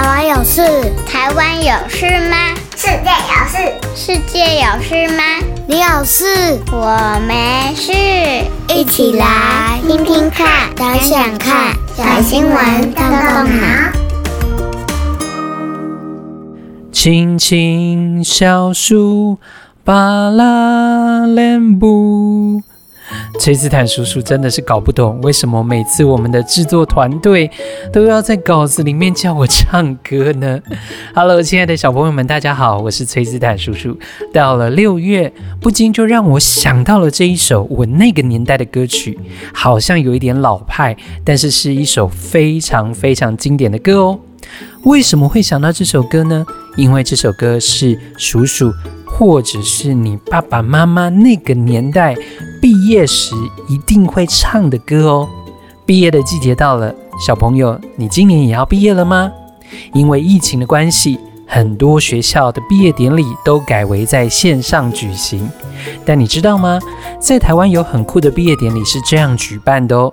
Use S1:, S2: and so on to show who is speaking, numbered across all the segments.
S1: 台湾有事？
S2: 台湾有事吗？
S3: 世界有事？
S2: 世界有事吗？
S1: 你有事？
S2: 我没事。
S1: 一起来听听看，想想看，小新闻动动脑。
S4: 青青小树，巴拉 lenboo。布。崔斯坦叔叔真的是搞不懂，为什么每次我们的制作团队都要在稿子里面叫我唱歌呢？Hello，亲爱的小朋友们，大家好，我是崔斯坦叔叔。到了六月，不禁就让我想到了这一首我那个年代的歌曲，好像有一点老派，但是是一首非常非常经典的歌哦。为什么会想到这首歌呢？因为这首歌是叔叔。或者是你爸爸妈妈那个年代毕业时一定会唱的歌哦。毕业的季节到了，小朋友，你今年也要毕业了吗？因为疫情的关系，很多学校的毕业典礼都改为在线上举行。但你知道吗？在台湾有很酷的毕业典礼是这样举办的哦。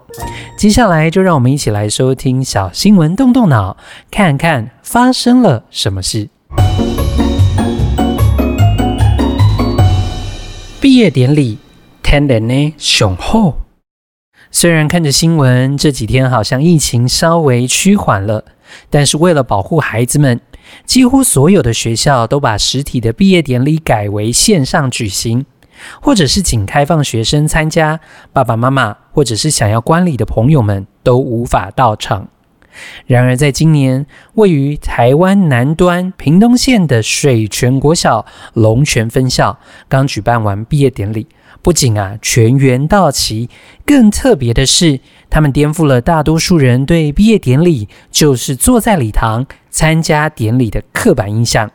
S4: 接下来就让我们一起来收听小新闻，动动脑，看看发生了什么事。毕业典礼，听得呢雄厚。虽然看着新闻，这几天好像疫情稍微趋缓了，但是为了保护孩子们，几乎所有的学校都把实体的毕业典礼改为线上举行，或者是仅开放学生参加，爸爸妈妈或者是想要观礼的朋友们都无法到场。然而，在今年，位于台湾南端屏东县的水泉国小龙泉分校刚举办完毕业典礼，不仅啊全员到齐，更特别的是，他们颠覆了大多数人对毕业典礼就是坐在礼堂参加典礼的刻板印象，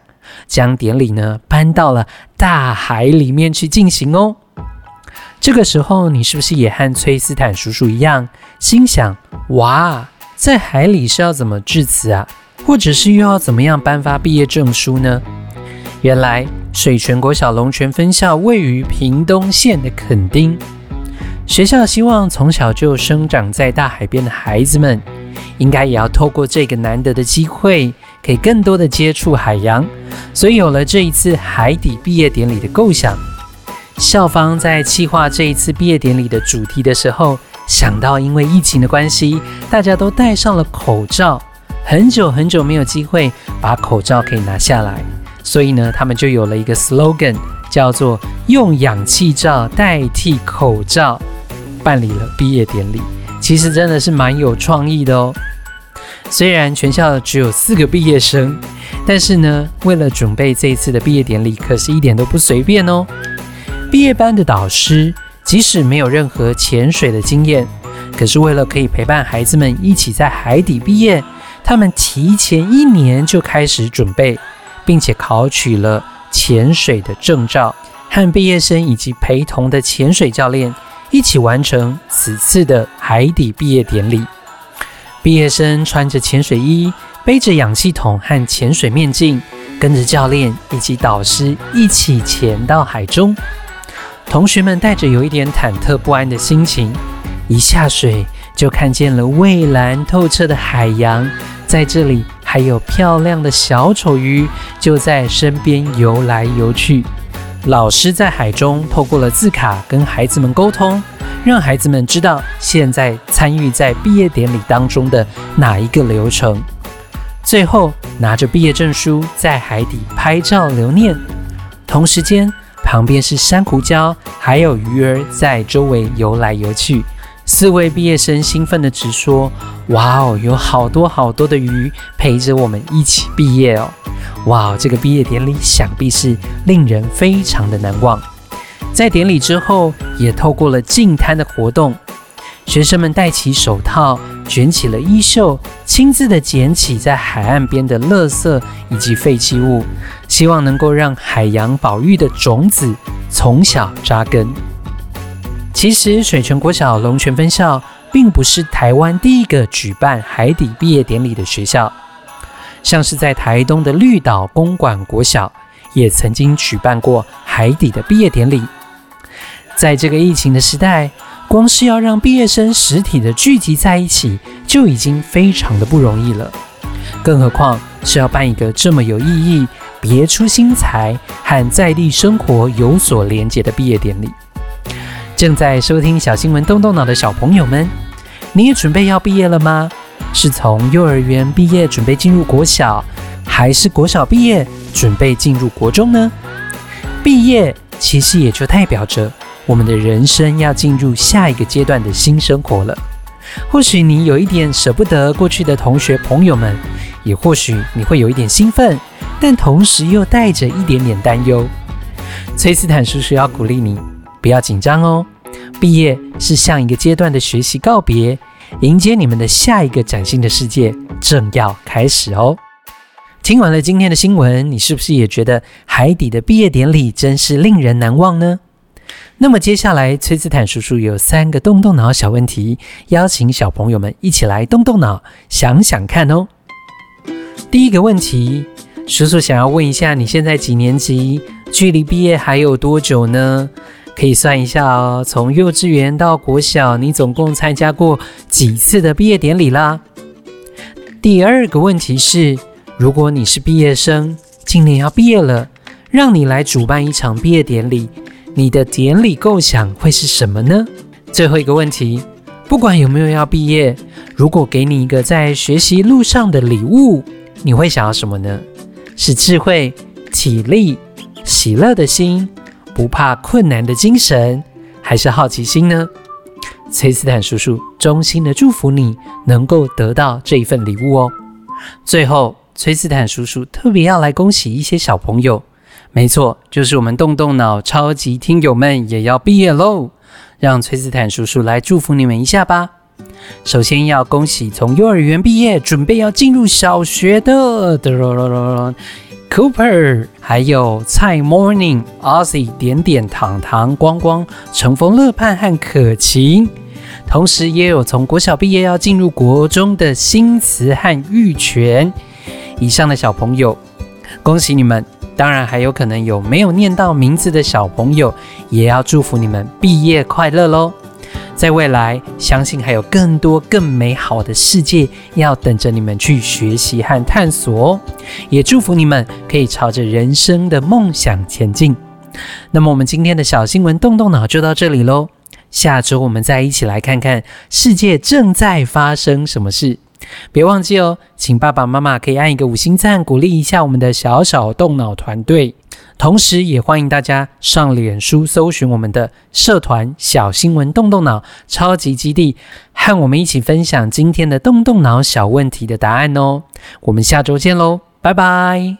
S4: 将典礼呢搬到了大海里面去进行哦。这个时候，你是不是也和崔斯坦叔叔一样，心想：哇！在海里是要怎么致辞啊？或者是又要怎么样颁发毕业证书呢？原来水泉国小龙泉分校位于屏东县的垦丁，学校希望从小就生长在大海边的孩子们，应该也要透过这个难得的机会，可以更多的接触海洋，所以有了这一次海底毕业典礼的构想。校方在企划这一次毕业典礼的主题的时候，想到，因为疫情的关系，大家都戴上了口罩，很久很久没有机会把口罩可以拿下来，所以呢，他们就有了一个 slogan，叫做“用氧气罩代替口罩”，办理了毕业典礼。其实真的是蛮有创意的哦。虽然全校只有四个毕业生，但是呢，为了准备这一次的毕业典礼，可是一点都不随便哦。毕业班的导师。即使没有任何潜水的经验，可是为了可以陪伴孩子们一起在海底毕业，他们提前一年就开始准备，并且考取了潜水的证照，和毕业生以及陪同的潜水教练一起完成此次的海底毕业典礼。毕业生穿着潜水衣，背着氧气筒和潜水面镜，跟着教练以及导师一起潜到海中。同学们带着有一点忐忑不安的心情，一下水就看见了蔚蓝透彻的海洋，在这里还有漂亮的小丑鱼就在身边游来游去。老师在海中透过了字卡跟孩子们沟通，让孩子们知道现在参与在毕业典礼当中的哪一个流程。最后拿着毕业证书在海底拍照留念，同时间。旁边是珊瑚礁，还有鱼儿在周围游来游去。四位毕业生兴奋地直说：“哇哦，有好多好多的鱼陪着我们一起毕业哦！哇哦，这个毕业典礼想必是令人非常的难忘。”在典礼之后，也透过了净滩的活动。学生们戴起手套，卷起了衣袖，亲自的捡起在海岸边的垃圾以及废弃物，希望能够让海洋保育的种子从小扎根。其实，水泉国小龙泉分校并不是台湾第一个举办海底毕业典礼的学校，像是在台东的绿岛公馆国小，也曾经举办过海底的毕业典礼。在这个疫情的时代，光是要让毕业生实体的聚集在一起，就已经非常的不容易了。更何况是要办一个这么有意义、别出心裁和在地生活有所连结的毕业典礼。正在收听小新闻动动脑的小朋友们，你也准备要毕业了吗？是从幼儿园毕业准备进入国小，还是国小毕业准备进入国中呢？毕业其实也就代表着我们的人生要进入下一个阶段的新生活了。或许你有一点舍不得过去的同学朋友们，也或许你会有一点兴奋，但同时又带着一点点担忧。崔斯坦叔叔要鼓励你，不要紧张哦。毕业是上一个阶段的学习告别，迎接你们的下一个崭新的世界正要开始哦。听完了今天的新闻，你是不是也觉得海底的毕业典礼真是令人难忘呢？那么接下来，崔斯坦叔叔有三个动动脑小问题，邀请小朋友们一起来动动脑，想想看哦。第一个问题，叔叔想要问一下，你现在几年级？距离毕业还有多久呢？可以算一下哦，从幼稚园到国小，你总共参加过几次的毕业典礼啦？第二个问题是，如果你是毕业生，今年要毕业了，让你来主办一场毕业典礼。你的典礼构想会是什么呢？最后一个问题，不管有没有要毕业，如果给你一个在学习路上的礼物，你会想要什么呢？是智慧、体力、喜乐的心、不怕困难的精神，还是好奇心呢？崔斯坦叔叔衷心的祝福你能够得到这一份礼物哦。最后，崔斯坦叔叔特别要来恭喜一些小朋友。没错，就是我们动动脑超级听友们也要毕业喽！让崔斯坦叔叔来祝福你们一下吧。首先要恭喜从幼儿园毕业，准备要进入小学的 Cooper，还有蔡 Morning、Ozzy、点点、糖糖、光光、乘风、乐盼和可晴，同时也有从国小毕业要进入国中的新慈和玉泉。以上的小朋友，恭喜你们！当然，还有可能有没有念到名字的小朋友，也要祝福你们毕业快乐喽！在未来，相信还有更多更美好的世界要等着你们去学习和探索哦。也祝福你们可以朝着人生的梦想前进。那么，我们今天的小新闻动动脑就到这里喽。下周我们再一起来看看世界正在发生什么事。别忘记哦，请爸爸妈妈可以按一个五星赞，鼓励一下我们的小小动脑团队。同时，也欢迎大家上脸书搜寻我们的社团“小新闻动动脑超级基地”，和我们一起分享今天的动动脑小问题的答案哦。我们下周见喽，拜拜。